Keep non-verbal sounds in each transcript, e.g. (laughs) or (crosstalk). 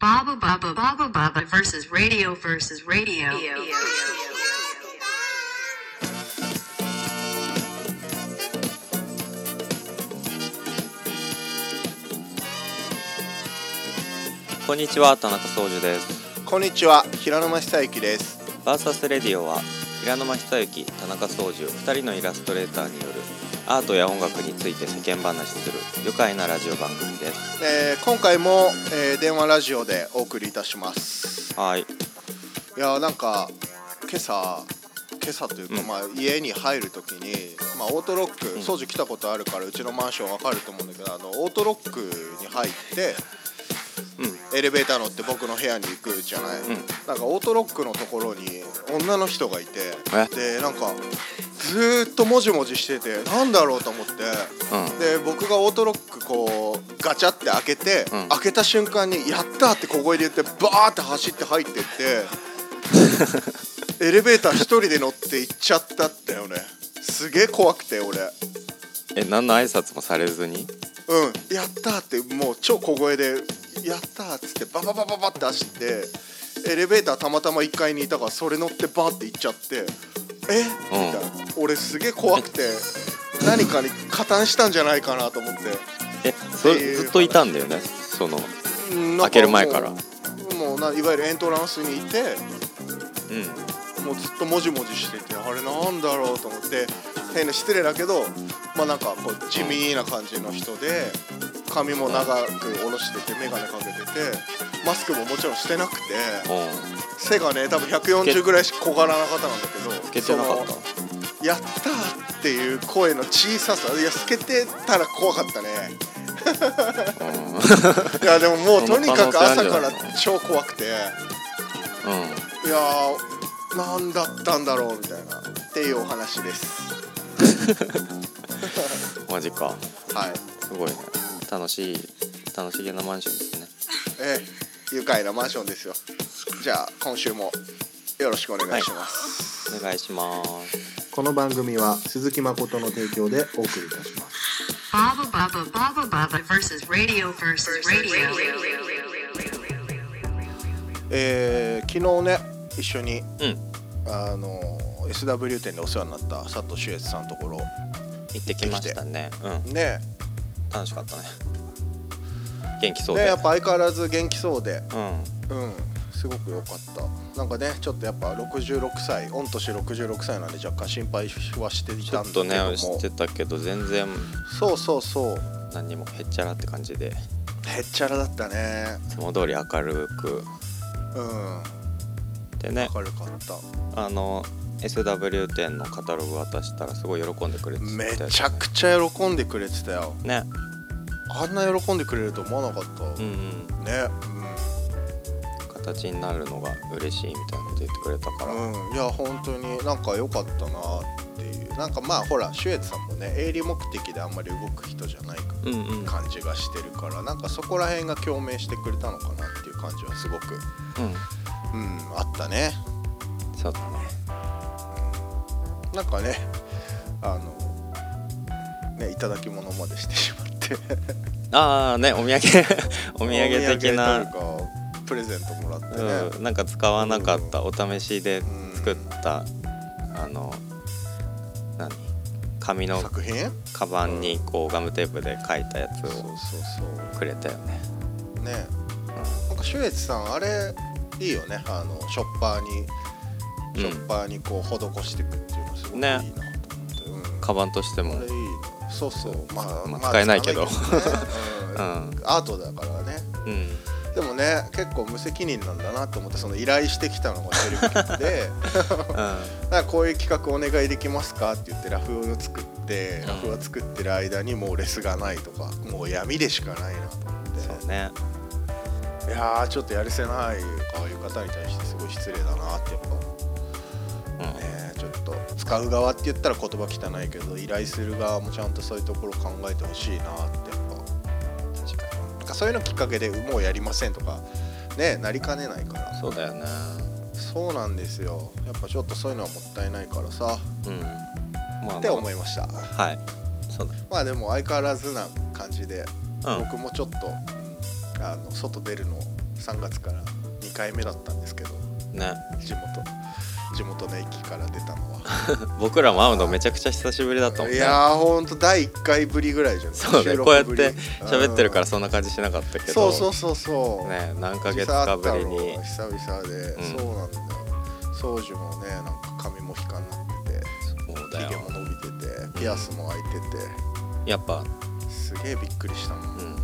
Baba Baba Baba Baba versus radio versus radio. こんにちは田中総司ですこんにちは平沼久之ですバーサスレディオは平沼久之田中総司2人のイラストレーターによるアートや音楽について世間話する愉快なラジオ番組です。えー今回も、えー電話ラジオでお送りいたします。はい。いやーなんか今朝今朝というか、うん。まあ家に入るときに、まあ、オートロックうん。掃除来たことあるからうちのマンションわかると思うんだけどあのオートロックに入ってうん。エレベーター乗って僕の部屋に行くじゃない、ん。なんかオートロックのところに女の人がいてえ？でなんかずーっともじもじしててなんだろうと思ってうんで僕がオートロックこうガチャって開けて、うん開けた瞬間に「やった!」って小声で言ってバーって走って入ってってエレベーター一人で乗って行っちゃったんだよねすげえ怖くて俺え何の挨拶もされずに？うん「やった!」ってもう超小声で「やった!」っつってバババババって走ってエレベーターたまたま1階にいたからそれ乗ってバーって行っちゃって「え？みたいな。俺すげえ怖くて何かに加担したんじゃないかなと思って。えそっていうずっといたんだよね？そのうん開ける前から。もうないわゆるエントランスにいてうん。もうずっともじもじしててあれなんだろうと思って変な失礼だけどまあなんかこう地味な感じの人で髪も長く下ろしてて眼鏡かけててマスクももちろんしてなくてうん。背がね多分140ぐらいしか小柄な方なんだけどつけてなかっそのやったーっていう声の小ささいや透けてたら怖かったね。(laughs) いやでももうとにかく朝から超怖くて。うん。いやーなんだったんだろうみたいなっていうお話です。(laughs) マジか。はい。すごいね。楽しい楽しげなマンションですね。ええ愉快なマンションですよ。じゃあ今週もよろしくお願いします、お願いします。この番組は鈴木誠の提供でお送りいたします。Baba Baba Baba Baba versus radio versus radio. えー昨日ね一緒にうん。あの SW 店でお世話になった佐藤修悦さんのところ行ってきましたね。うん。ね。楽しかったね元気そうで。ねやっぱ相変わらず元気そうで。うん。うん。すごく良かった。なんかねちょっとやっぱ66歳御年66歳なんで若干心配はしていちたんだけどょっとねも知ってたけど全然。そうそうそう。何にもへっちゃらって感じで。いへっちゃらだったね。つも通り明るく。うん。でね。明るかった。あの SW 店のカタログ渡したらすごい喜んでくれててめちゃくちゃ喜んでくれてたよ。ねあんな喜んでくれると思わなかった、うんうん。ね。形になるのが嬉しいみたいなこと言ってくれたから、うん、うん、いや本当になんか良かったなっていう。なんかまあほらシュエツさんもね営利目的であんまり動く人じゃないうんうん。感じがしてるからなんかそこら辺が共鳴してくれたのかなっていう感じはすごくうん。うんあったね。そうだね。なんかねあのねいただき物までしてしま (laughs) ああねお土産 (laughs) お土産的な。プレゼントもらってね、うん、なんか使わなかったお試しでうん。作った、あの何？紙の作品？カバンにこうガムテープで書いたやつそうそうをそくれたよね、うねなんかシュエツさんあれいいよね。あのショッパーにうん。ショッパーにこう施していくっていうのすごくいいなと思って、うん。カバンとしても。いいのそうそう。まあ、まあ使えないけど。ね。ううん。んアートだからね。うん。でもね結構無責任なんだなと思ってその依頼してきたのがテレビ局で。(laughs) なんかこういう企画お願いできますかって言ってラフを作ってうん。ラフを作ってる間にもうレスがないとかもう闇でしかないなと思っそうね。ていやーちょっとやるせないああいう方に対してすごい失礼だなってやっぱと使う側って言ったら言葉汚いけど依頼する側もちゃんとそういうところ考えてほしいなって。やっぱ確かなんかそういうのきっかけでもうやりませんとかねなりかねないから。にそうだよね。そうなんですよ。やっぱちょっとそういうのはもったいないからさ。うん。まあって思いました。はい。そうだ。まあでも相変わらずな感じで、うん。僕もちょっとあの外出るの好3月から2回目だったんですけどね地元地元の駅から出たのは。(laughs) 僕らも会うのめちゃくちゃ久しぶりだったもんねいやーほんと第1回ぶりぐらいじゃんそうねこうやって喋ってるからうんそんな感じしなかったけど。そうそうそうそう。ね何ヶ月かぶりに。久々で、うん。そうなんだよ。宗樹もねなんか髪もヒカになって。てそうだも伸びてて。ピアスも開いてて。やっぱ、すげえびっくりしたもん、うん、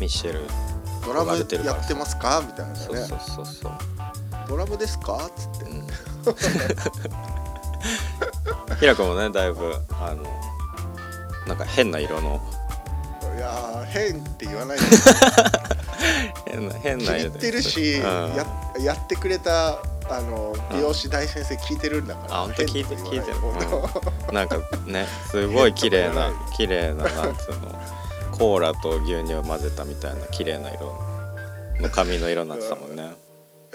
ミッシェル。ドラムやってますか？みたいなね。そうそうそうそう、ドラムですか？っつって、うん、(laughs) ひらくもねだいぶあのなんか変な色の。いやー変って言わないで。変な変気な色に入ってるし、うん。ややってくれたあの美容師大先生聞いてるんだから、あ本当聞いて聞いてる。言わなんかねすごい綺麗な綺麗ななんつうの。コーラと牛乳を混ぜたみたいな綺麗な色の髪の色になってたもんね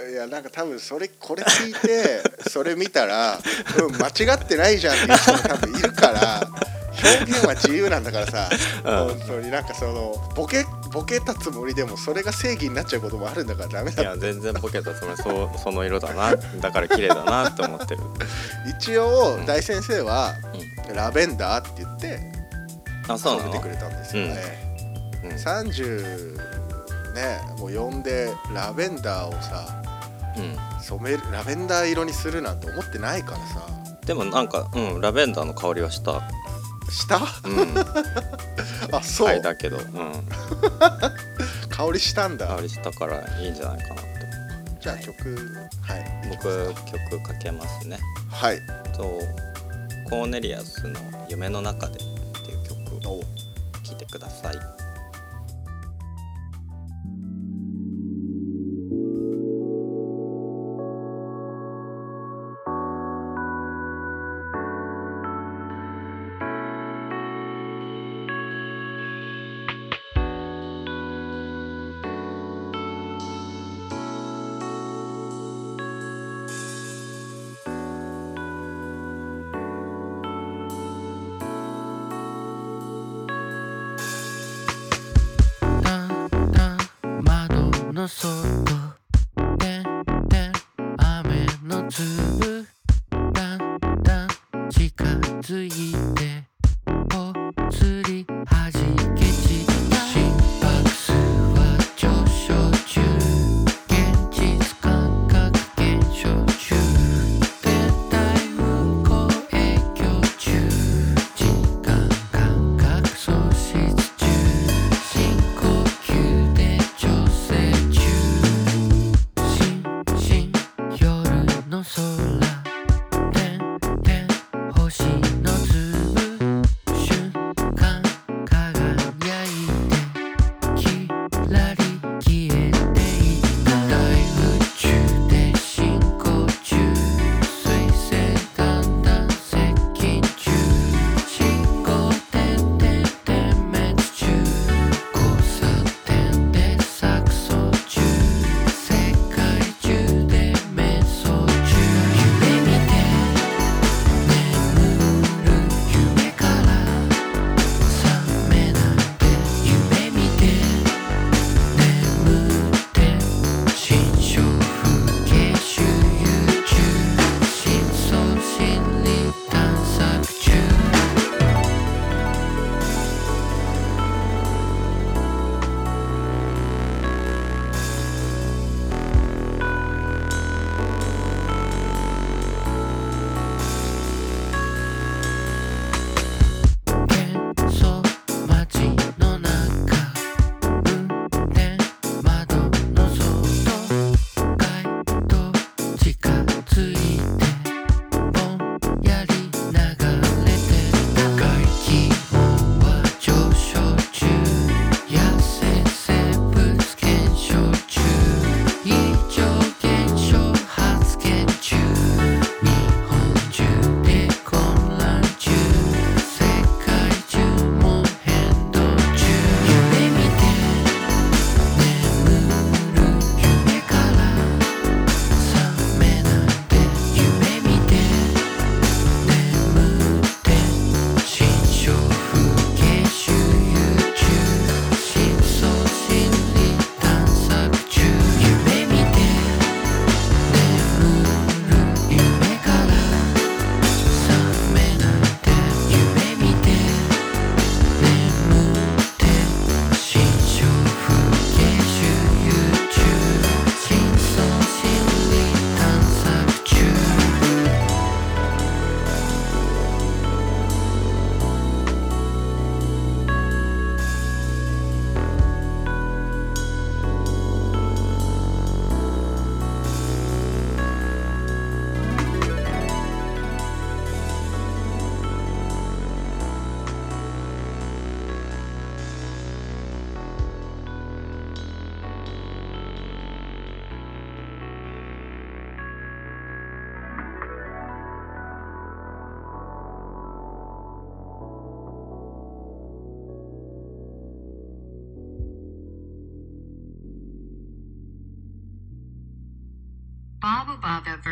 いやなんか多分それこれ聞いて (laughs) それ見たら、うん、間違ってないじゃんっていう人も多分いるから表現は自由なんだからさ、うん。本当になんかそのボケボケたつもりでもそれが正義になっちゃうこともあるんだからダメだいや全然ボケたつもりそうその色だなだから綺麗だなって思ってる。一応うん。大先生は、ラベンダーって言ってあそうなの？褒めてくれたんですよね、うん。30ねもう呼んでラベンダーをさうん染めるラベンダー色にするなんて思ってないからさ。でもなんかうんラベンダーの香りはした。した？うん。(laughs) あそう、はいだけど。うん。(laughs) 香りしたんだ。香りしたからいいんじゃないかなって。じゃあ曲はい。僕曲かけますね。はい。とコーネリアスの「夢の中で」っていう曲を聴いてください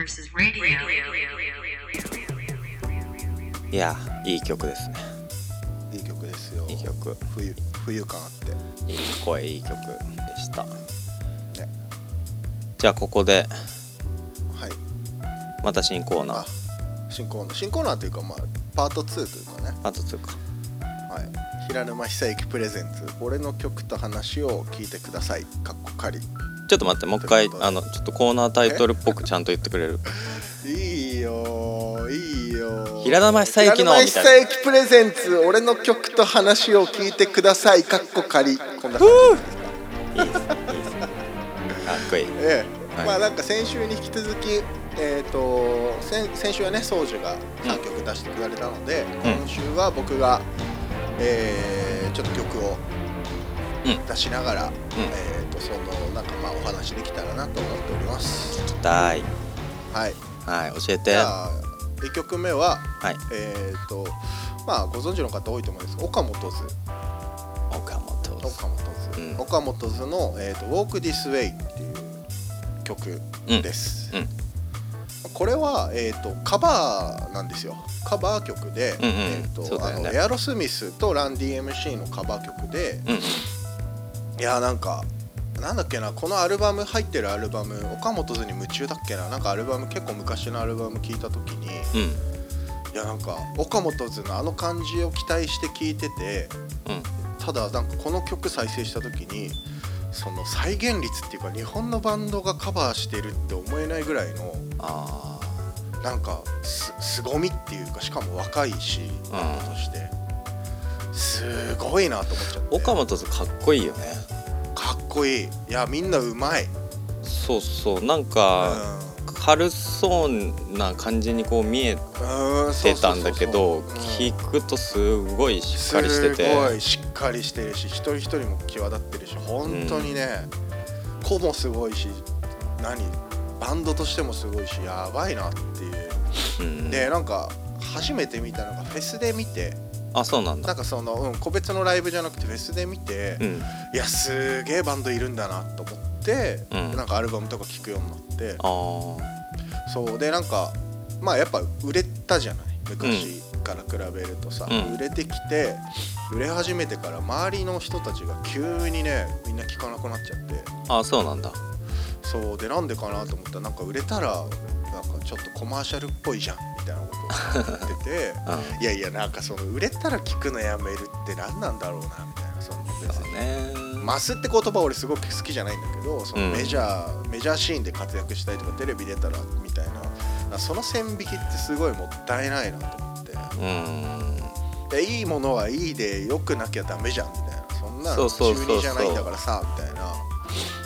versus radio. いやいい曲ですね。いい曲ですよ。いい曲。冬冬感あって。いい声いい曲でした、じゃあここではい。また新コーナあー新コーナー。新コーナーというかまあパート2というかね。あとつうか。はい。平沼久之プレゼンツ。俺の曲と話を聞いてください。かっこ仮ちょっと待ってもう一回あのちょっとコーナータイトルっぽくちゃんと言ってくれる？いいよいいよ。平沼久之の。久之プレゼンツ俺の曲と話を聞いてください。かっこ仮。こんな感じ。いいです。いいです。かっこいい。ええ。はい。まあなんか先週に引き続きえー、と先先週はね宗樹が3曲出してくれたので、うん。今週は僕が、えーちょっと曲をうん。出しながら、えー、とそのなんかまあお話できたらなと思っております。聞きたい。はい。はい教えて。じゃあ1曲目ははい。えっ、とまあご存知の方多いと思うんです。が岡本図。岡本岡本図、うん。岡本図の、えーと「Walk This Way」っていう曲です、うん。これは、えー、とカバーなんですよ。カバー曲で、うんうん。えーとね。あのエアロスミスとランディ MC のカバー曲でうんうん。いやなんかなんだっけなこのアルバム入ってるアルバム岡本図に夢中だっけな。なんかアルバム結構昔のアルバム聞いた時にうん。いやなんか岡本図のあの感じを期待して聞いててうん。ただなんかこの曲再生した時にその再現率っていうか日本のバンドがカバーしてるって思えないぐらいのあなんかす凄みっていうかしかも若いしバンドとして。すごいなと思っちゃって。ー岡本さんかっこいいよねかっこいい。いやみんなうまい、そうそう。なんうかん。軽そうな感じにこう見えうんてたんだけど聞くとすごいしっかりしてて。すごいしっかりしてるし一人一人も際立ってるし本当にね、子もすごいし何バンドとしてもすごいしやばいなっていう。うん。でなんか初めて見たのがフェスで見てあそうなんだ。なんかその、うん、個別のライブじゃなくてフェスで見て、うん。いやすげえバンドいるんだなと思って、うん。なんかアルバムとか聴くようになって。あー。そうでなんかまあやっぱ売れたじゃない？昔から比べるとさ、うん。売れてきて売れ始めてから周りの人たちが急にねみんな聴かなくなっちゃって。あそうなんだ。そうでなんでかなと思ったらなんか売れたらなんかちょっとコマーシャルっぽいじゃんみたいなことを言ってて (laughs) うん。いやいやなんかその売れたら聞くのやめるって何なんだろうなみたいなその別に。ね。マスって言葉俺すごく好きじゃないんだけどそのうん。メジャー、メジャーシーンで活躍したりとかテレビ出たらみたいななその線引きってすごいもったいないなと思って。うん。でいいものはいいで良くなきゃダメじゃんみたいなそんな中二じゃないんだからさみたいな。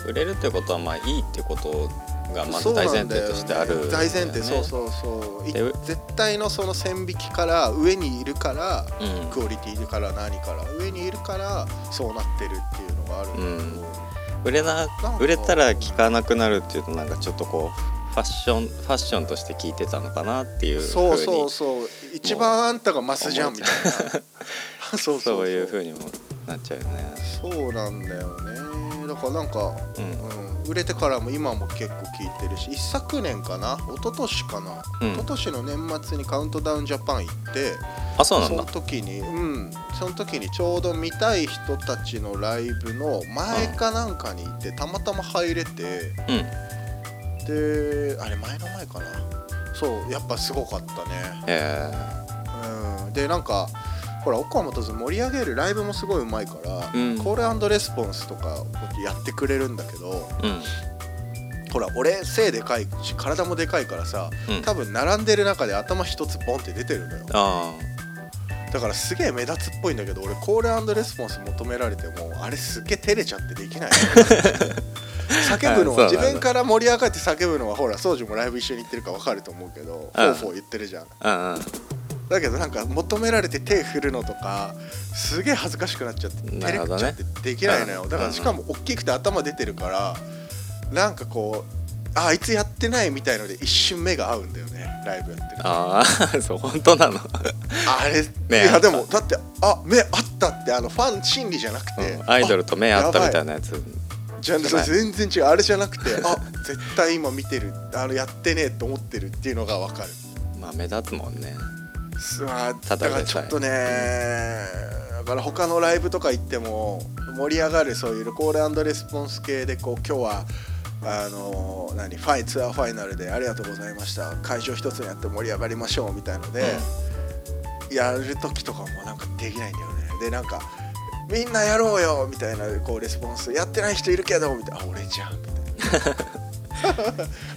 売れるってことはまあいいってことがまずそう大前なんだよね提としてあるね大前提そうそうそう。絶対のその線引きから上にいるからうん。クオリティから何から上にいるからそうなってるっていうのがあるんだけど、うん。売れなか売れたら聞かなくなるっていうとなんかちょっとこうファッションファッションとして聞いてたのかなっていうそうそうそう。一番あんたがマスじゃんみたいな。(laughs) そうそうそう。そうにもなっちゃうよね。そうなんだよねだからなんか、うんうん、売れてからも今も結構聞いてるし一昨年かな一昨年かな、うん。一昨年の年末にカウントダウンジャパン行ってあそうなんだ。の時にうんその時にちょうど見たい人たちのライブの前かなんかに行ってたまたま入れてうん。であれ前の前かな？そうやっぱすごかったね。えうん、でなんかほら岡本図盛り上げるライブもすごいうまいから、うん。コールレスポンスとかやってくれるんだけどえうん。ほら俺背でかいし体もでかいからさうん。多分並んでる中で頭一つボンって出てるのよ。あだからすげえ目立つっぽいんだけど俺コールレスポンス求められてもあれすっげえ照れちゃってできない。(laughs) 叫ぶのは自分から盛り上がって叫ぶのはほら宗樹もライブ一緒に行ってるから分かると思うけどフォーフォー言ってるじゃんだけどなんか求められて手振るのとかすげえ恥ずかしくなっちゃって照れなるほどね。ちゃってできないのよ、うん。だからしかも大きくて頭出てるからなんかこうああいつやってないみたいので一瞬目が合うんだよねライブやってるああ (laughs) そう本当なの。あれ、ねいやでもだってあ目あったってあのファン心理じゃなくて、うんアイドルと目合ったみたいななやつじゃ全然違う。あれじゃなくてあ絶対今見てるあのやってねえと思ってるっていうのが分かる。まあ目立つもんねだからちょっとねだから他のライブとか行っても盛り上がるそういうコールレスポンス系でこう今日はあの何ファイツアーファイナルでありがとうございました。会場一つにやって盛り上がりましょうみたいので、やる時とかもなんかできないんだよね。でなんかみんなやろうよみたいなこうレスポンス。やってない人いるけどみたいな。俺じゃん。みたいな。(laughs)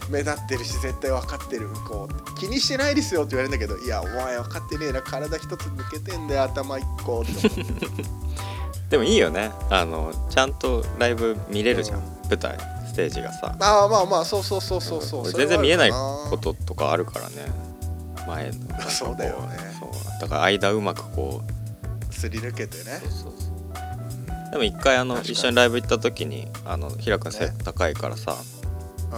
目立ってるし絶対分かってるこう気にしてないですよって言われるんだけどいやお前分かってねえな体一つ抜けてんだよ頭一個って思って。でもいいよね。あのちゃんとライブ見れるじゃん、うん。舞台ステージがさ。ああまあまあそうそうそうそうそう。俺それは全然見えないこととかあるからね。前の。そうだよね。そう。だから間うまくこうすり抜けてね。そうそうそう。でも一回あの一緒にライブ行った時にあの平君背ね高いからさうん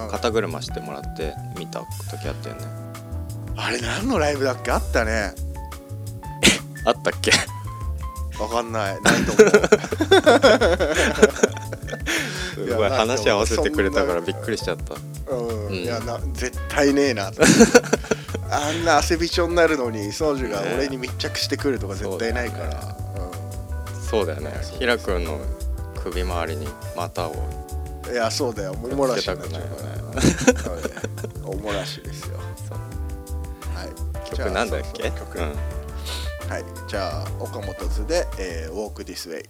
肩車してもらって見た時あったよね。あれ何のライブだっけ？あったね。あったっけ？わかんない。(laughs) ないと思うすごい話合わせてくれたからびっくりしちゃった。うん、うん。いやな絶対ねえな。と (laughs) あんな汗びちょになるのに宗樹が俺に密着してくるとか絶対ないから、そうだよね。そう平君の首周りに股をうん、いやそうだよ。おもらしになっちゃうからおもらしですよ。はい。じゃあ曲なんだっけ？曲。うん。はい。じゃあ岡本図で、えー、Walk This Way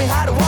me how to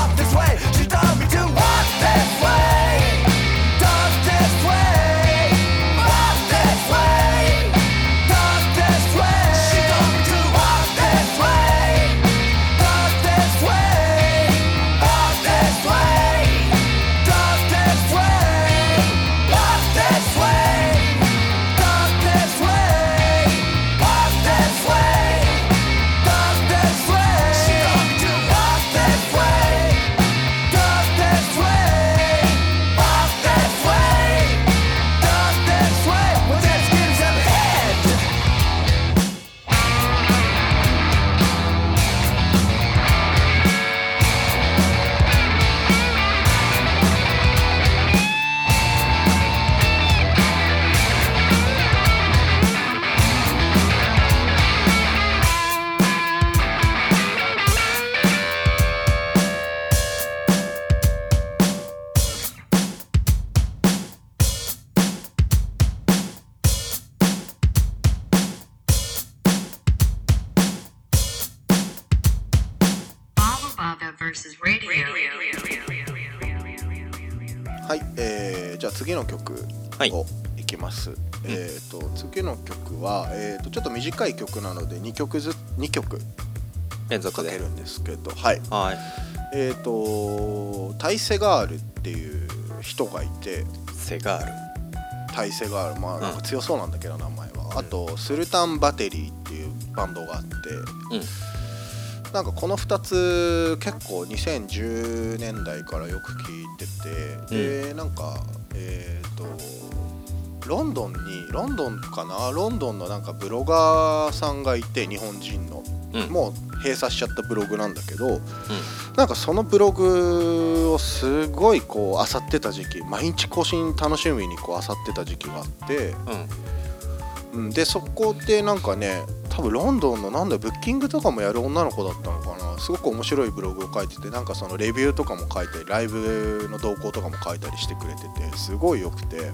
短い曲なので2曲ず2曲連続でかけるんですけどはい。はい。えっ、とタイセガールっていう人がいてセガール。タイセガール。まあなん。うんか強そうなんだけど名前は、あとスルタンバテリーっていうバンドがあってうん。なんかこの2つ結構2010年代からよく聴いてて、でなんかえっ、とロンドンにロンドンかな？ロンドンのなんかブロガーさんがいて日本人の、うん。もう閉鎖しちゃったブログなんだけど、なんかそのブログをすごいこう漁ってた時期毎日更新楽しみにこう漁ってた時期があって、うん。うん、でそこでなんかね多分ロンドンのなんだブッキングとかもやる女の子だったのかな？すごく面白いブログを書いててなんかそのレビューとかも書いてライブの動向とかも書いたりしてくれててすごい良くて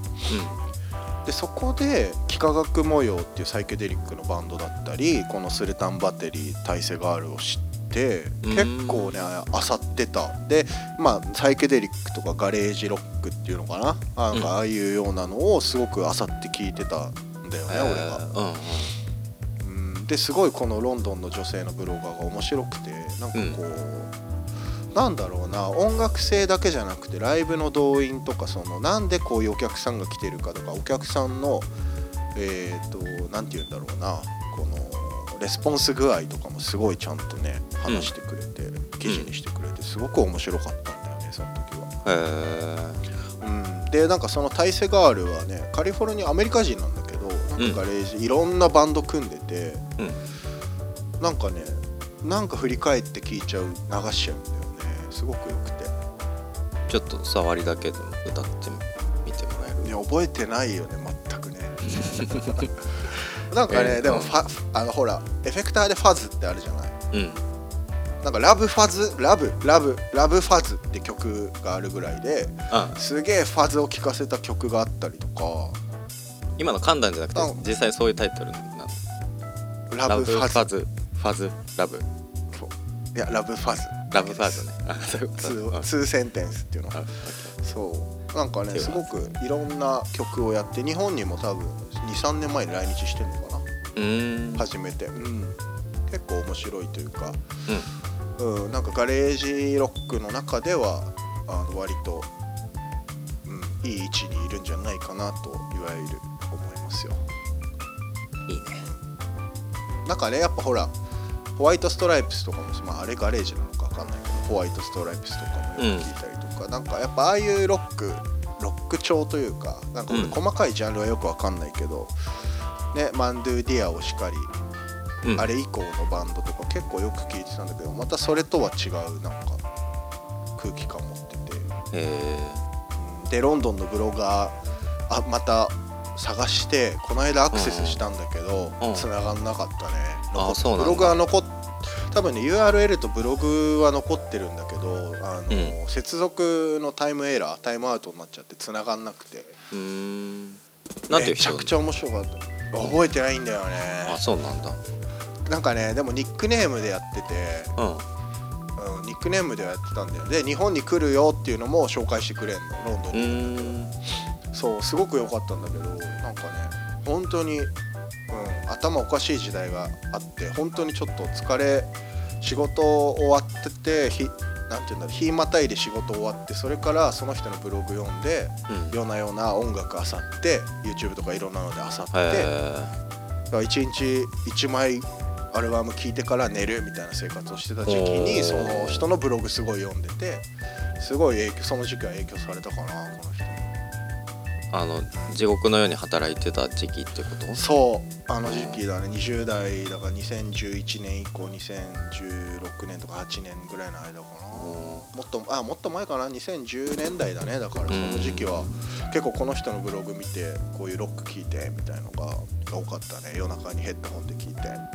でそこで幾何学模様っていうサイケデリックのバンドだったりこのスレタンバテリータイセガールを知ってうん。結構ねあさってた。でまあサイケデリックとかガレージロックっていうのかな？なんかああいうようなのをすごくあさって聞いてたんだよね、えー。俺が。うんうん。うん。ですごいこのロンドンの女性のブロガーが面白くてなんかこう、なんだろうな音楽性だけじゃなくてライブの動員とかそのなんでこういうお客さんが来てるかとかお客さんのえっ、となんて言うんだろうなこのレスポンス具合とかもすごいちゃんとね話してくれて、記事にしてくれてすごく面白かったんだよねその時は。へうん、でなんかそのタイセガールはねカリフォルニアアメリカ人なんだけどなんかガレージ、いろんなバンド組んでて、えうん。なんかねなんか振り返って聴いちゃう流しちゃう。んだよねすごくよくて。ちょっと触りだけでも歌ってみてもらえる？いや覚えてないよね全くね。(laughs) なんかね、えーでもファあのほらエフェクターでファズってあるじゃない？うん。なんかラブファズラブラブラブファズって曲があるぐらいであすげえファズを聴かせた曲があったりとか。今の噛んだんじゃなくてうん実際そういうタイトルなのラブファズ。ファズ。ファズラブ。いやラブファズラブファズね。ツうんーツーセンテンスっていうのあそう。なんかねすごくいろんな曲をやって日本にも多分23年前に来日してるのかな。うーん。初めて、うん、結構面白いというか、うん。なんかガレージロックの中ではあの割と、うん、いい位置にいるんじゃないかなといわゆる思いますよ。いいね。なんかねやっぱほらホワイトストライプスとかも、まあ、あれガレージなのか。分かんないけどホワイトストライプスとかもよく聞いたりとか、なんかやっぱああいうロックロック調というかなんか細かいジャンルはよく分かんないけど、ね、マンドゥ・ディアオしかりうん。あれ以降のバンドとか結構よく聞いてたんだけどまたそれとは違うなんか空気感持ってて。へうん。でロンドンのブロガーあまた探してこの間アクセスしたんだけどうん。繋がんなかったね。ブログは残っ多分ね URL とブログは残ってるんだけどあの、う接続のタイムエラータイムアウトになっちゃって繋がんなくて。えうーん。なんていう人？めちゃくちゃ面白かった。覚えてないんだよね。あそうなんだ。なんかねでもニックネームでやっててうん。うん、ニックネームではやってたんだよ。で日本に来るよっていうのも紹介してくれんのロンドンうに、そうすごく良かったんだけどなんかね本当に、うん、頭おかしい時代があって本当にちょっと疲れ仕事終わっててひなんていうんだろう日またいで仕事終わってそれからその人のブログ読んでうん。夜な夜な音楽あさって YouTube とかいろんなのであさってへ1日1枚アルバム聴いてから寝るみたいな生活をしてた時期にその人のブログすごい読んでてすごい影響その時期は影響されたかなこの人。にあの地獄のように働いてた時期ってこと？そうあの時期だね。20代だから2011年以降2016年とか8年ぐらいの間かな。もっとあもっと前かな？2010年代だね。だからその時期は。結構この人のブログ見てこういうロック聴いてみたいのが多かったね。夜中にヘッドホンで聴いてみたいな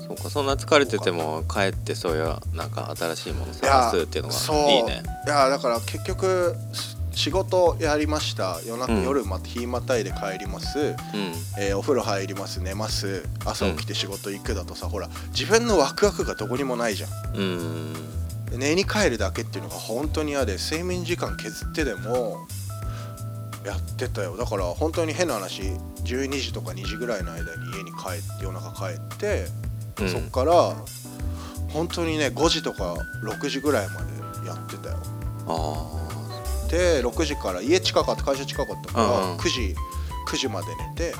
そうかそんな疲れてても帰ってそういうなんか新しいもの探すっていうのがいいね。いやだから結局し仕事やりました。夜中、うん夜ま日またいで帰ります、うん。えーお風呂入ります寝ます。朝起きて仕事行くだとさ、ほら自分のワクワクがどこにもないじゃん。ん。寝に帰るだけっていうのが本当に嫌で睡眠時間削ってでもやってたよ。だから本当に変な話12時とか2時ぐらいの間に家に帰って夜中帰って、うん。そっから本当にね5時とか6時ぐらいまでやってたよ。あで6時から家近かった会社近かったから、うんうん。9時9時まで寝て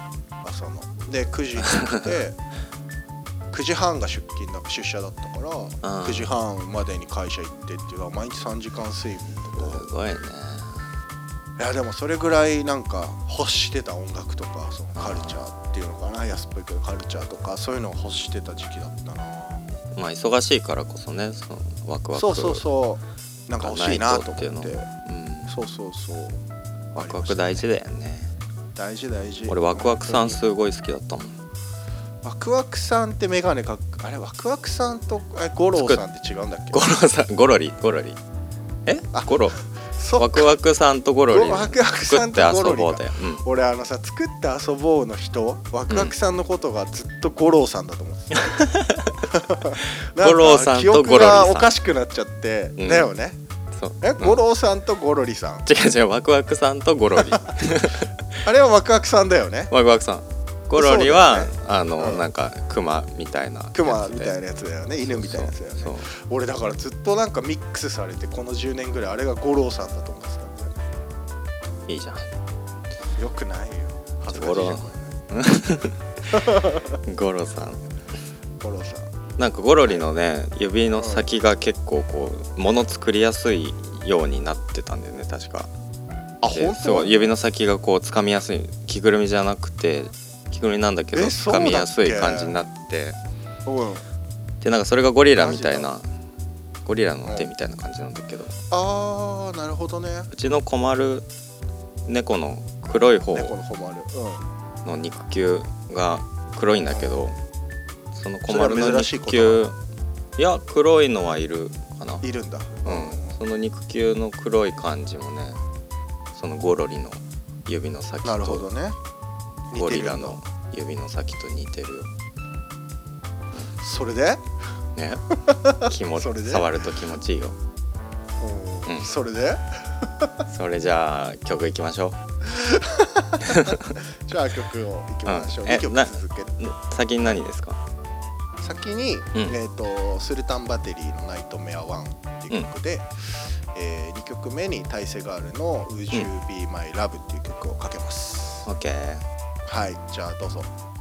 朝の。で9時に起きて (laughs) 9時半が出勤だ出社だったから、ん。9時半までに会社行ってっていうのは毎日3時間睡眠とか。あすごいね。いやでもそれぐらいなんか欲してた音楽とかそのカルチャーっていうのかな安っぽいけどカルチャーとかそういうのを欲してた時期だったな。まあ忙しいからこそねそのワクワクそうそうそう。なんか欲しいなと思ってそうそうそう。ワクワク大事だよね。大事大事。俺ワクワクさん本すごい好きだったもん。ワクワクさんってメガネかあれワクワクさんとえ五郎さんって違うんだっけ？ゴロさんゴロリゴロリ。え？あゴロ。ワクワクさんとゴロリ。ワクワクさんと作ってゴロリか遊ぼうだよ、うん。俺あのさ作って遊ぼうの人ワクワクさんのことがずっと五郎さんだと思ってた。五郎さんと記憶ゴロリさん。がおかしくなっちゃって、うん。だよねそう。えうん。五郎さんとゴロリさん？違う違うワクワクさんとゴロリ。(laughs) あれはワクワクさんだよね。(laughs) ワクワクさん。ゴロリは、ね。あの、うん。なんかクマみたいなクマみたいななやつだよね。犬みたいなやつだよね。俺だからずっとなんかミックスされてこの10年ぐらいあれが五郎さんだと思ってたんだよね。いいじゃん。よくないよ。恥ずかしいじゃんこゴロさん。れ五郎さんなんかゴロリのね指の先が結構こう物作りやすいようになってたんだよね確か。あで本当？そう指の先がこう掴みやすい着ぐるみじゃなくて着ぐるみなんだけど掴みやすい感じになって。うん。でなんかそれがゴリラみたいなゴリラの手みたいな感じなんだけど。あーなるほどね。うちのコマル猫の黒い方猫のホマルうん。の肉球が黒いんだけどそのコマルの肉球。いや黒いのはいるかな、いるんだ。うん、その肉球の黒い感じもねそのゴロリの指の先なるほどとね。ゴリラの指の先と似てる。よそれで？ね。(laughs) 気持それで？触ると気持ちいいよ。うん。うん。それで？(laughs) それじゃあ曲いきましょ (laughs) じゃあ曲をいきましょう。うん。え2曲な続けてう先に何ですか？先に、ん。えー、とスルタンバテリーの「ナイトメア1」っていう曲で、え2曲目にタイセガールの「Would You Be My Love」っていう曲をかけます、OK はいじゃあどうぞ「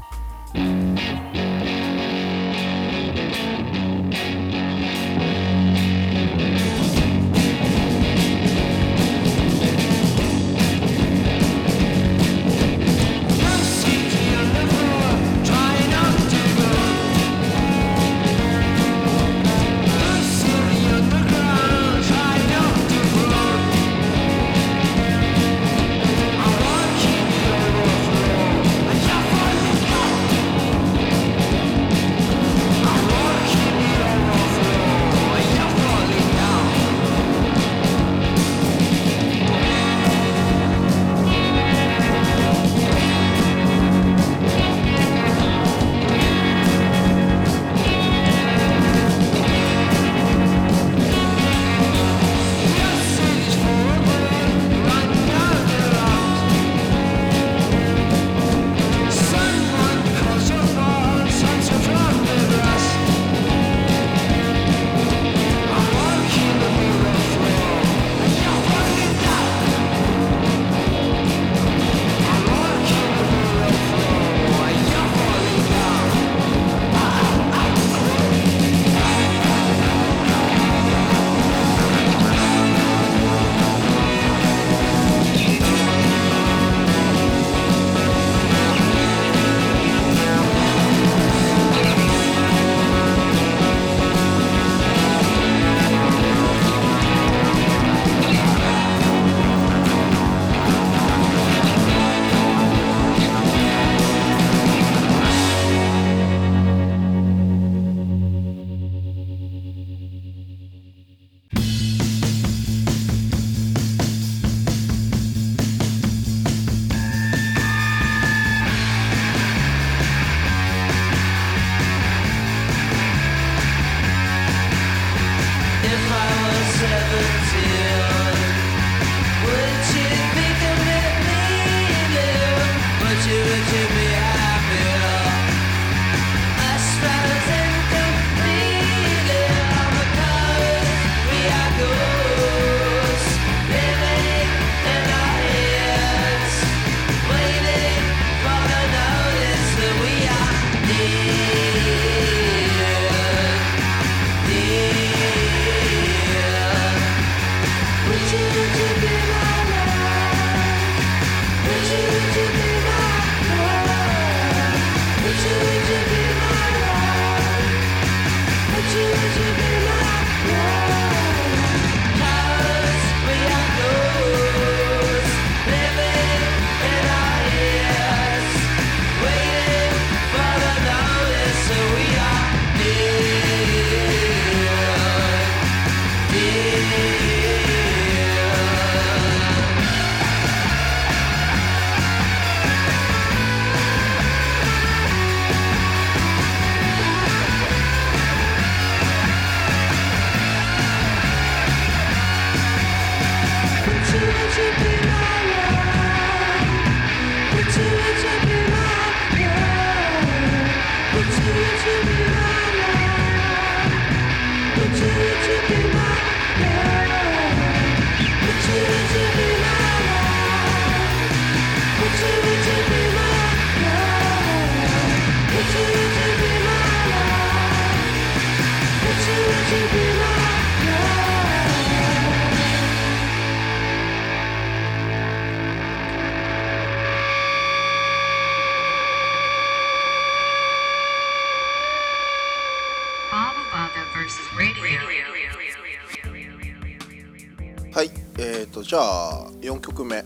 4曲目。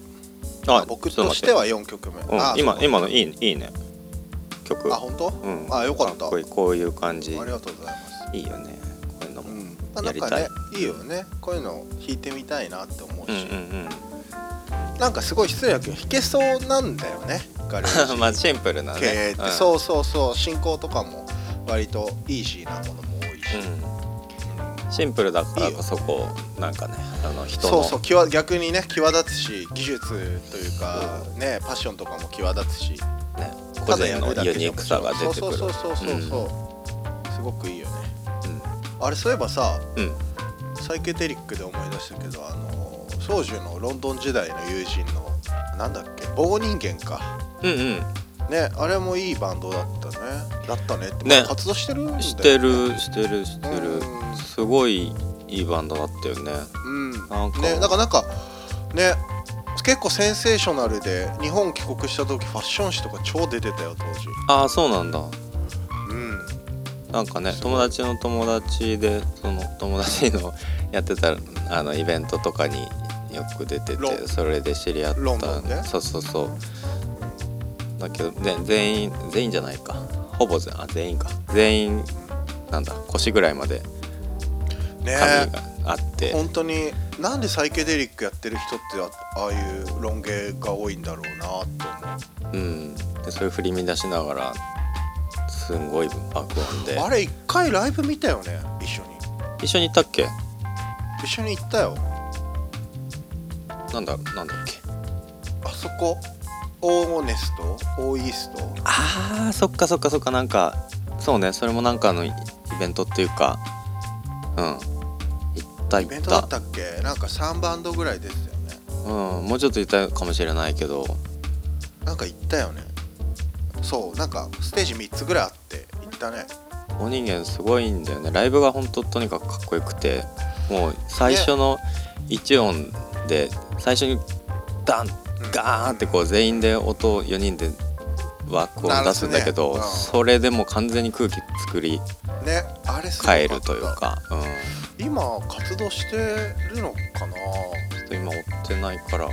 あ僕としては4曲目、うんあ、今今のいいいいね。曲。あ本当、うん。あよかった。こういう感じ。ありがとうございます。いいよね。こういうのも、やりたい。んかねいいよね。こういうの弾いてみたいなって思うし、うんうんなんかすごい失礼だけど弾けそうなんだよね (laughs) まあシンプルなね。うん。そうそうそう。進行とかも割とイージーなものも多いし、うんシンプルだからこそこうなんかねあの人のそうそう際逆にね際立つし技術というかねパッションとかも際立つしね個人のユニークさが出てくる。そうそうそうそうそうそう、すごくいいよね。あれそういえばさうん、うんサイケデリックで思い出したけどあの宗樹のロンドン時代の友人のなんだっけ棒人間か。うんうんねあれもいいバンドだったね。だったねって、ね。活動してるんだよね。してるしてるしてる。うん。すごいいいバンドだったよね。うん。なんか。ねだからなんかね結構センセーショナルで日本帰国した時ファッション誌とか超出てたよ当時。ああそうなんだ。うん。なんかね友達の友達でその友達の (laughs) やってたあのイベントとかによく出ててそれで知り合った。ロンドンで？そうそうそうだけど、ね、全員全員じゃないか。ほぼ全あ全員か。全員なんだ腰ぐらいまで。ね髪があって、本当になんでサイケデリックやってる人ってあああいうロン毛が多いんだろうなと思う。ん、でそれ振り乱しながらすんごい爆音で。うあれ一回ライブ見たよね？一緒に。一緒に行ったっけ？一緒に行ったよ。なんだなんだっけ？あそこ？オーネスト？オーイースト？あーそっかそっかそっかなんかそうねそれもなんかのイイベントっていうかうん。行った行っイベントだたったっけ？なんか3バンドぐらいですよね。うんもうちょっと行ったかもしれないけど。なんか行ったよね。そうなんかステージ3つぐらいあって行ったね。お人間すごいんだよね。ライブが本当とにかくかっこよくてもう最初の1音で最初にダンガーンってこう全員で音を4人で枠を出すんだけどね。うん。それでもう完全に空気作りね変えるというかうん。今活動してるのかな？ちょっと今追ってないからわ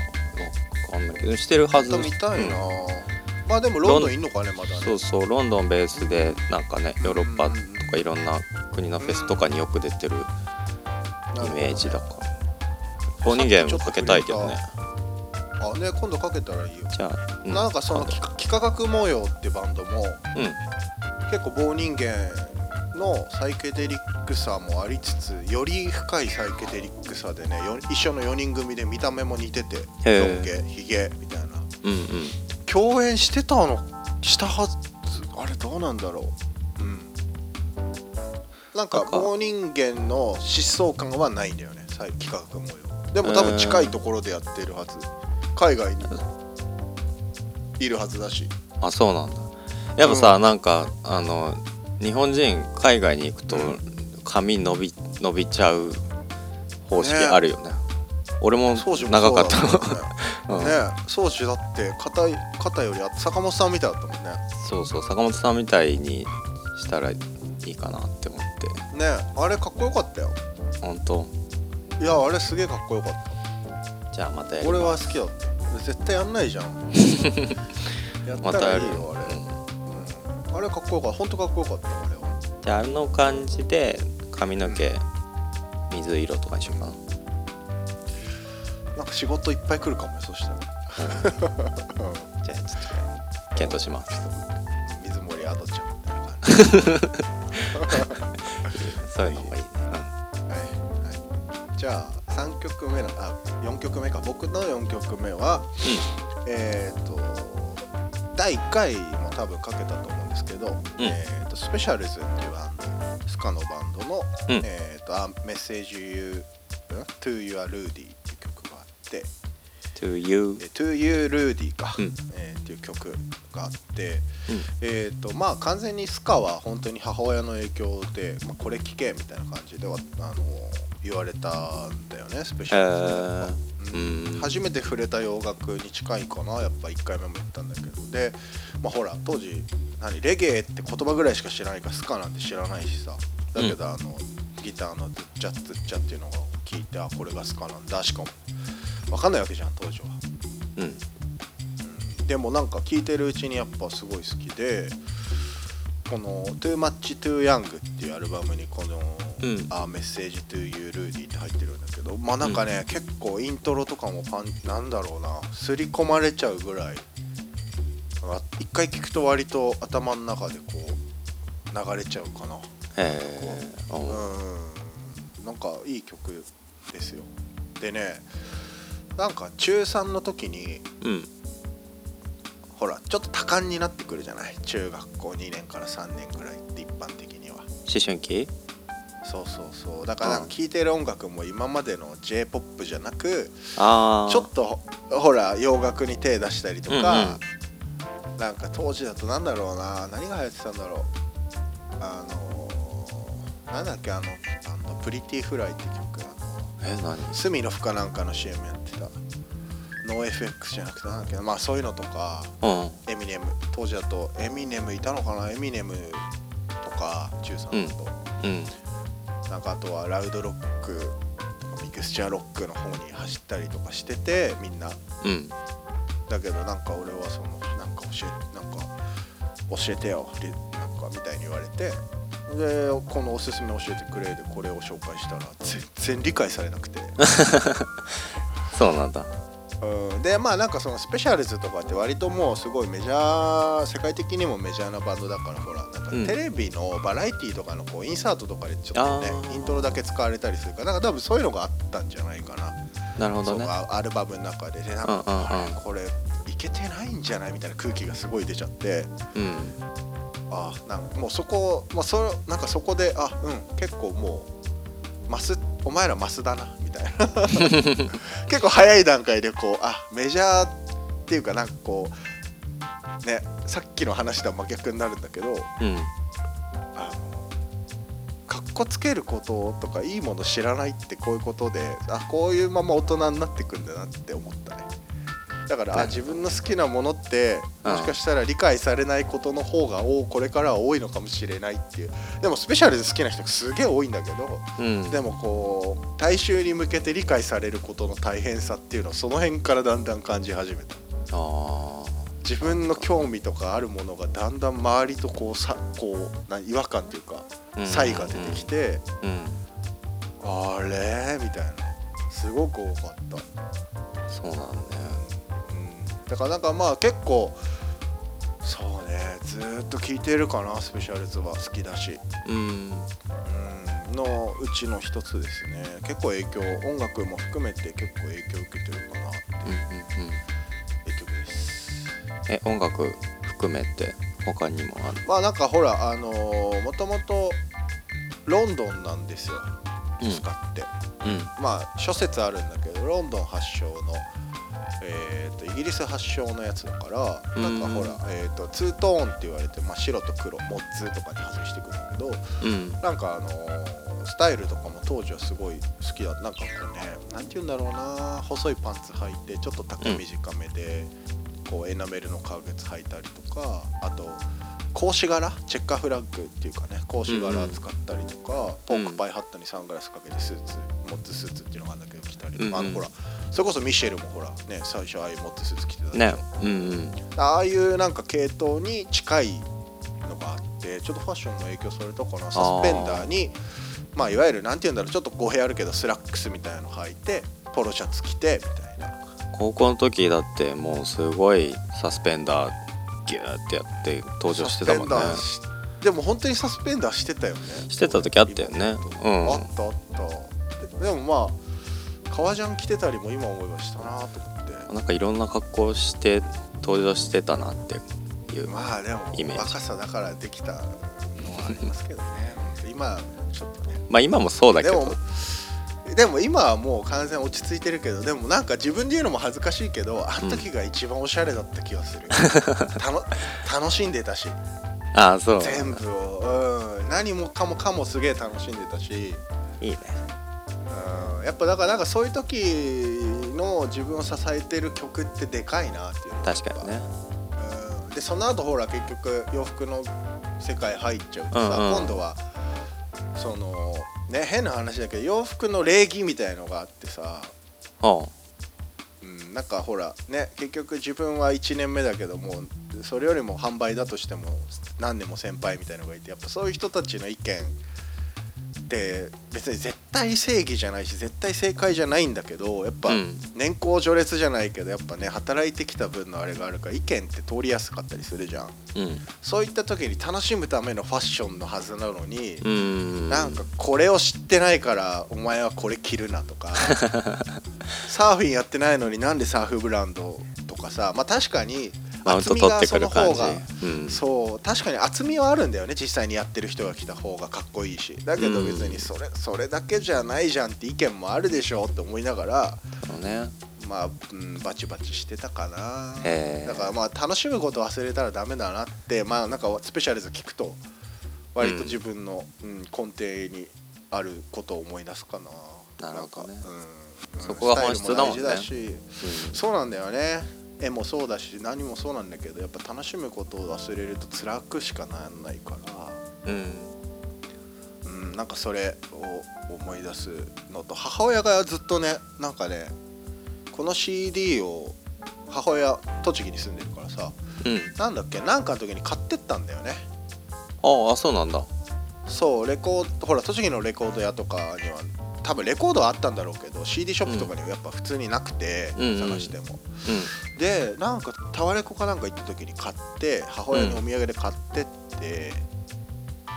かんないけどしてるはず。また見たいな、うん。まあでもロンドンいんのかねまだね。そうそうロンドンベースでなんかねヨーロッパとかいろんな国のフェスとかによく出てるイメージだから。棒人間もかけたいけどねあね今度かけたらいいよ、じゃあ、うん。なんかその幾幾何学模様ってバンドもうん。結構棒人間のサイケデリックさもありつつより深いサイケデリックさでねよ一緒の4人組で見た目も似ててへロンー。毛ヒゲみたいな。うんうん。共演してたのしたはずあれどうなんだろう。うん。なんかなんか。棒人間の疾走感はないんだよねさ幾何学模様。でも多分近いところでやってるはず海外にいるはずだし。あそうなんだ。やっぱさ、なんかあの日本人海外に行くとうん髪伸び伸びちゃう方式ねあるよね。俺も長かった。そうんうん。ねね宗主だって肩い肩よりあ坂本さんみたいだったもんね。そうそう坂本さんみたいにしたらいいかなって思って。ねあれかっこよかったよ。本当。いやあれすげえかっこよかったじゃあまたやり俺は好きだった。絶対やんないじゃん。(laughs) やったらいいまたやる。よよあれ、うん。うん、あれかっこよかった。本当かっこよかった。あれはじゃああの感じで髪の毛水色とかにしようかな。なんか仕事いっぱい来るかもよそしたら。じゃあちょっと検討します。水森アドちゃんみたいな感じ。(laughs) そういうのもいいね、はい、はい、じゃあ3曲目のあ4曲目か。僕の4曲目は、えっ、と第1回も多分かけたと思うんですけど、えー、とスペシャルズっていうあのスカのバンドの「うん。えー、とあメッセージ You to Your Rudy」っていう曲があってうん、To you で To You Rudy か、うん。えーっていう曲があって、えっ、とまあ完全にスカは本当に母親の影響で、まあ、これ聴けみたいな感じではあの言われたんだよねスペシえャルズー、うん。うん。初めて触れた洋楽に近いかなやっぱ1回目も言ったんだけど。で、まあ、ほら当時何レゲエって言葉ぐらいしか知らないからスカなんて知らないしさ。だけど、あのギターの「ドゥッチャッドゥッチャ」っていうのを聞いてあこれがスカなんだしかも分かんないわけじゃん当時は。うん。でもなんか聞いてるうちにやっぱすごい好きでこの「Too Much Too Young」っていうアルバムにこのうん「あメッセージ to You Rudy」って入ってるんだけどまあなんかね、結構イントロとかもパンなんだろうな刷り込まれちゃうぐらいあ一回聞くと割と頭の中でこう流れちゃうかな。へえう。う。んん。なんかいい曲ですよ。でねなんか中3の時にうん。ほらちょっと多感になってくるじゃない？中学校2年から3年ぐらいって一般的には。思春期？そうそうそう。だから聴いてる音楽も今までの j p o p じゃなくちょっとほら洋楽に手出したりとか、なんか当時だとなんだろうな何が流行ってたんだろう。あのーなんだっけあのバンドプリティフライって曲え何？スミノフかなんかの CM やってた。 NOFX じゃなくてなんだっけな。まあそういうのとかうん。エミネム。当時だとエミネムいたのかな？エミネムとか中3だと、うん。なんかあとはラウドロックとかミクスチャーロックの方に走ったりとかしててみんな。うん。だけどなんか俺はそのなんか教えなんか教えてよリなんかみたいに言われてでこのおすすめ教えてくれでこれを紹介したら全然理解されなくて、(laughs) そうなんだ。うん、でまあなんかそのスペシャルズとかって割ともうすごいメジャー世界的にもメジャーなバンドだからほらなんかうん。テレビのバラエティとかのこうインサートとかでちょっとねあー。イントロだけ使われたりするからなんか多分そういうのがあったんじゃないかな。なるほどね。アアルバムの中ででなんかうんうんうん。これいけてないんじゃないみたいな空気がすごい出ちゃって。うんあなんかもうそこ、まあ、それなんかそこであうん結構もうマスお前らマスだなみたいな。(laughs) 結構早い段階でこうあメジャーっていうかなんかこうねさっきの話とは真逆になるんだけどうん。あのかっこつけることとかいいもの知らないってこういうことであこういうまま大人になってくんだなって思ったねだからあ自分の好きなものってもしかしたら理解されないことの方がおこれからは多いのかもしれないっていう。でもスペシャルで好きな人すげえ多いんだけどうん。でもこう大衆に向けて理解されることの大変さっていうのをその辺からだんだん感じ始めた。あ自分の興味とかあるものがだんだん周りとこうさこうな違和感っていうかうん。差異が出てきて、あうん。あれ？みたいな。すごく多かった、そうなんだようん、だからなんかまあ結構そうねずーっと聴いてるかなスペシャルズは好きだし、うん。うん、のうちの一つですね。結構影響音楽も含めて結構影響を受けてるかなってうんうんうん。いう曲です。え音楽含めて他にもある？まあなんかほらあのー、もともとロンドンなんですよ。うん。スカって、うん。まあ諸説あるんだけどロンドン発祥の、えー、とイギリス発祥のやつだからなんかほら、えー、とツートーンって言われて、まあ、白と黒モッツーとかに外してくるんだけどうん。なんかあのースタイルとかも当時はすごい好きだなんかこうねなんて言うんだろうな細いパンツ履いてちょっと丈短めで、こうエナメルの革靴履いたりとかあと格子柄？チェッカーフラッグっていうかね格子柄使ったりとか、ポークパイハットにサングラスかけてスーツモッズスーツっていうのがあるんだけど着たりとか、うんうん。あのほらそれこそミシェルもほらね最初ああいうモッズスーツ着てたね。うんうん。ああいうなんか系統に近いのがあってちょっとファッションの影響されたかな。サスペンダーにまあいわゆるなんて言うんだろうちょっと語弊あるけどスラックスみたいなの履いてポロシャツ着てみたいな。高校の時だってもうすごいサスペンダーギューってやって登場してたもんね。でも本当にサスペンダーしてたよね。してた時あったよね。うん。あったあった。でもまあ革ジャン着てたりも今思えばしたなと思って。なんかいろんな格好して登場してたなっていうまあでも若さだからできたのはありますけどね。今ちょっとね。まあ今もそうだけど。でも今はもう完全落ち着いてるけどでもなんか自分で言うのも恥ずかしいけどあの時が一番おしゃれだった気がする、(laughs) たの楽しんでたし。ああそう。全部を、うん、何もかもかもすげえ楽しんでたし、いいねうん、やっぱだからなんかそういう時の自分を支えてる曲ってでかいなっていう確かにね。うん。でその後ほら結局洋服の世界入っちゃうとさ、うんうん。今度はそのね変な話だけど洋服の礼儀みたいのがあってさ。はうん、なんかほらね結局自分は1年目だけどもそれよりも販売だとしても何年も先輩みたいのがいてやっぱそういう人たちの意見って別に絶対正義じゃないし絶対正解じゃないんだけどやっぱうん。年功序列じゃないけどやっぱね働いてきた分のあれがあるから意見って通りやすかったりするじゃん。うん。そういった時に楽しむためのファッションのはずなのに、うん。なんかこれを知ってないからお前はこれ着るなとか (laughs) サーフィンやってないのになんでサーフブランドとかさまあ確かにマウント取ってくる感じ。うん。そう確かに厚みはあるんだよね実際にやってる人が着た方がかっこいいし。だけどうん別にそれそれだけじゃないじゃんって意見もあるでしょって思いながらそうね。まあ、うん、バチバチしてたかな。だからまあ楽しむこと忘れたらダメだなってまあなんかスペシャルズ聞くと割と自分の、うん根底にあることを思い出すかな。なるほどね。うん。そこが本質だもんね。そうなんだよね絵もそうだし何もそうなんだけどやっぱ楽しむことを忘れると辛くしかならないから。うん。うん、なんかそれを思い出すのと母親がずっとねなんかねこの CD を母親栃木に住んでるからさうん。なんだっけなんかの時に買ってったんだよね。ああそうなんだ。そうレコードほら栃木のレコード屋とかには多分レコードはあったんだろうけど CD ショップとかにはやっぱ普通になくて、探しても。うでなんかタワレコかなんか行った時に買って母親にお土産で買ってって、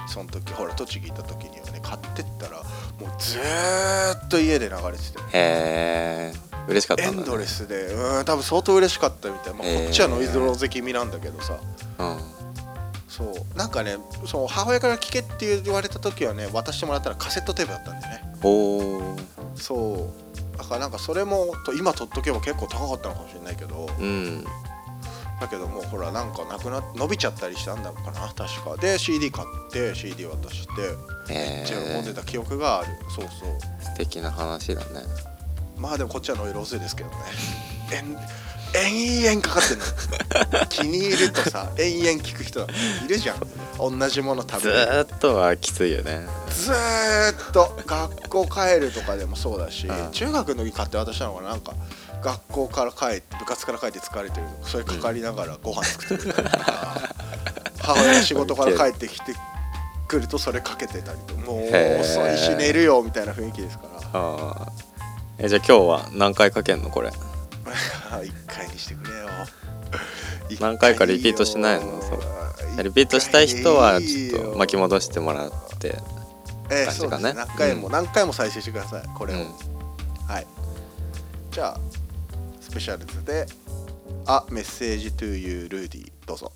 その時ほら栃木行った時にはね買ってったらもうずーっと家で流れててんへえ嬉しかったね、エンドレスでうん多分相当嬉しかったみたい、まあ、こっちはノイズローゼ気味なんだけどさ。うん。そう。なんかねそう母親から聞けって言われた時はね渡してもらったらカセットテープだったんでねおおそう。だからなんかそれもと今取っとけば結構高かったのかもしれないけどうん。だけどもうほらなんかなくな伸びちゃったりしたんだかな確か。で CD 買って CD 渡してへめっちゃ喜んでえた記憶がある。そうそう。素敵な話だね。まあでもこっちはノイローゼですけどね (laughs) 延々かかってんの。(laughs) 気に入るとさ延々聞く人いるじゃん。同じもの食ずべる。ーっとはきついよね。ずーっと。学校帰るとかでもそうだし、うん。中学の時買って渡したのがなんか学校から帰って部活から帰って疲れてるそれかかりながらご飯作ってくれたりとか、(laughs) 母親が仕事から帰ってきてくるとそれかけてたりともう遅いし寝るよみたいな雰囲気ですから。えじゃあ今日は何回かけんのこれ？一回にしてくれよ。(laughs) 何回かリピートしないの？そう。リピートしたい人はちょっと巻き戻してもらってええ感じかね。そうですね。何回も、うん。何回も再生してください。これを、うん。はい。じゃあスペシャルズで「あメッセージ to you ルーディ」どうぞ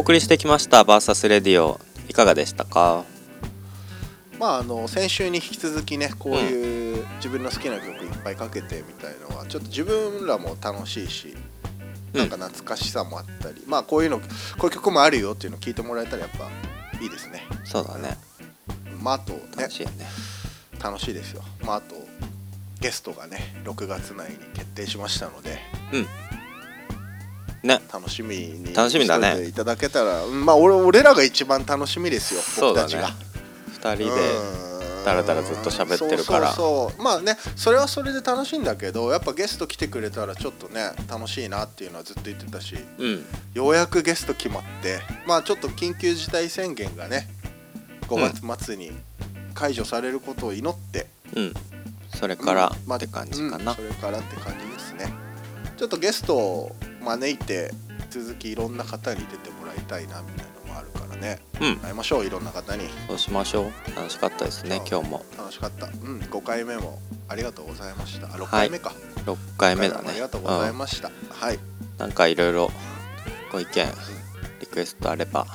送りしてきました「バーサスレディオ」いかがでしたか？まああの先週に引き続きねこういう自分の好きな曲いっぱいかけてみたいのはちょっと自分らも楽しいしなんか懐かしさもあったり、まあこういうのこういう曲もあるよっていうのを聞いてもらえたらやっぱいいですね。そうだね。まああとね楽しいよね。楽しいですよ。まああとゲストがね6月内に決定しましたのでうんね。楽しみに楽しみだね。いただけたらうんまあ俺俺らが一番楽しみですよそうだね。僕たちが。2人でうん。だらだらずっと喋ってるから。そうまあねそれはそれで楽しいんだけどやっぱゲスト来てくれたらちょっとね楽しいなっていうのはずっと言ってたしうん。ようやくゲスト決まってまあちょっと緊急事態宣言がね5月末に解除されることを祈って、うん。それからって感じかな。うんそれからって感じですね。ちょっとゲストを招いて続きいろんな方に出てもらいたいなみたいなのもあるからね。うん。会いましょういろんな方に。そうしましょう。楽しかったですね今日も。楽しかった。うん5回目もありがとうございました。あ6はい。回目か、6回目だね。ありがとうございました、はい。うんなんかいろいろご意見リクエストあれば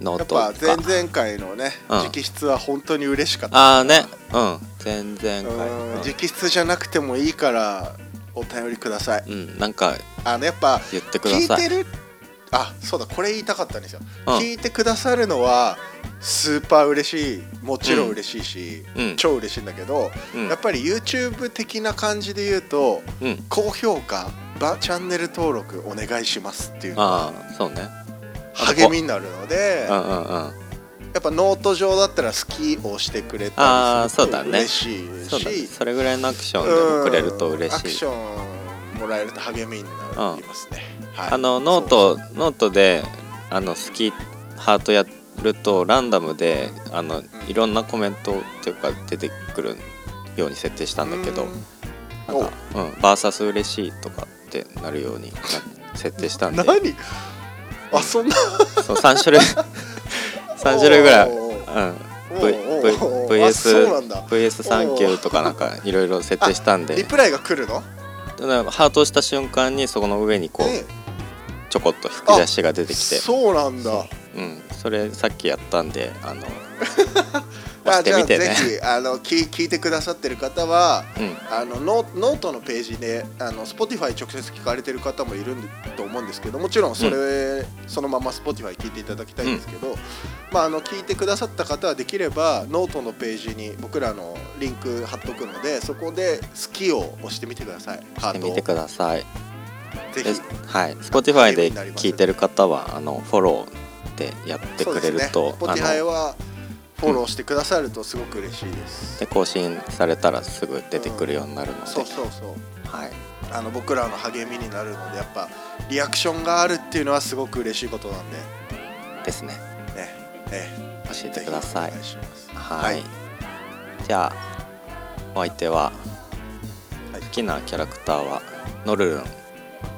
ノートやっぱか前々回のね、うん。直筆は本当に嬉しかった。ああね。うん。前々回うんうん直筆じゃなくてもいいからお便りください。うんなんかあのやっぱ言ってくだ聞い。さいてるあそうだこれ言いたかったんですよ、うん。聞いてくださるのはスーパー嬉しいもちろん嬉しいし、うん。超嬉しいんだけど、うん。やっぱり YouTube 的な感じで言うとうん。高評価ばチャンネル登録お願いしますっていうのあがあそうね。励みになるのでうんうんうんやっぱノート上だったら好きを押してくれたりするとそうだね。嬉しいしそね。それぐらいのアクションでもくれるとうん嬉しい。アクションもらえると励みになりますね、はい。あの note note であの好きハートやるとランダムであのいろんなコメントっていうか出てくるように設定したんだけどうん。なんかうんバーサス嬉しいとかってなるようにな設定したんで。何？あそんなそう3種類 (laughs) 3種類ぐらい、おうん、ー v v おー。あそうなんだ。VS サンキューとかなんかいろいろ設定したんで。リプライが来るの？ハートをした瞬間にそこの上にこうえちょこっと吹き出しが出てきて。そうなんだ。うん、それさっきやったんであの (laughs) あじゃあぜひあの聞聞いてくださってる方はうん。あのノノートのページであの Spotify 直接聞かれてる方もいるんと思うんですけどもちろんそれ、そのまま Spotify 聞いていただきたいんですけど、まあ、あの聞いてくださった方はできればノートのページに僕らのリンク貼っとくのでそこで「好き」を押してみてください。ハートをしてみてください。でぜひ。はい。Spotify で聞いてる方はあのフォローでやってくれると、そうあですね。Spotify のはフォローしてくださるとすごく嬉しいです、(laughs) で更新されたらすぐ出てくるようになるので、そうそうそう。はい、あの僕らの励みになるのでやっぱリアクションがあるっていうのはすごく嬉しいことなんで。ですね。ね。え教ええてください。お願いします。はい、じゃあお相手ははい。好きなキャラクターはノルルン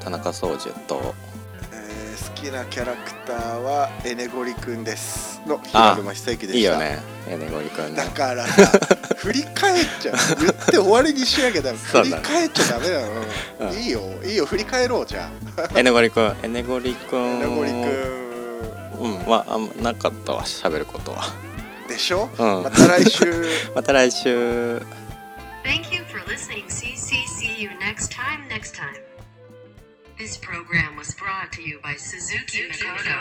田中宗樹ときなキャラクターはエネゴリくんですの平沼久之でした。いいよね。エネゴリくんね。だからさ (laughs) 振り返っちゃう。言って終わりにしなきゃダメ振り返っちゃダメなの、うん。いいよいいよ。振り返ろうじゃあ。エネゴリくんエネゴリくんエネゴリくんうんまああんまなかったわ喋ることは。でしょ、うん。また来週。(laughs) また来週。Thank you for listening. See, see, see you next time, next time. This program was brought to you by Suzuki Makoto.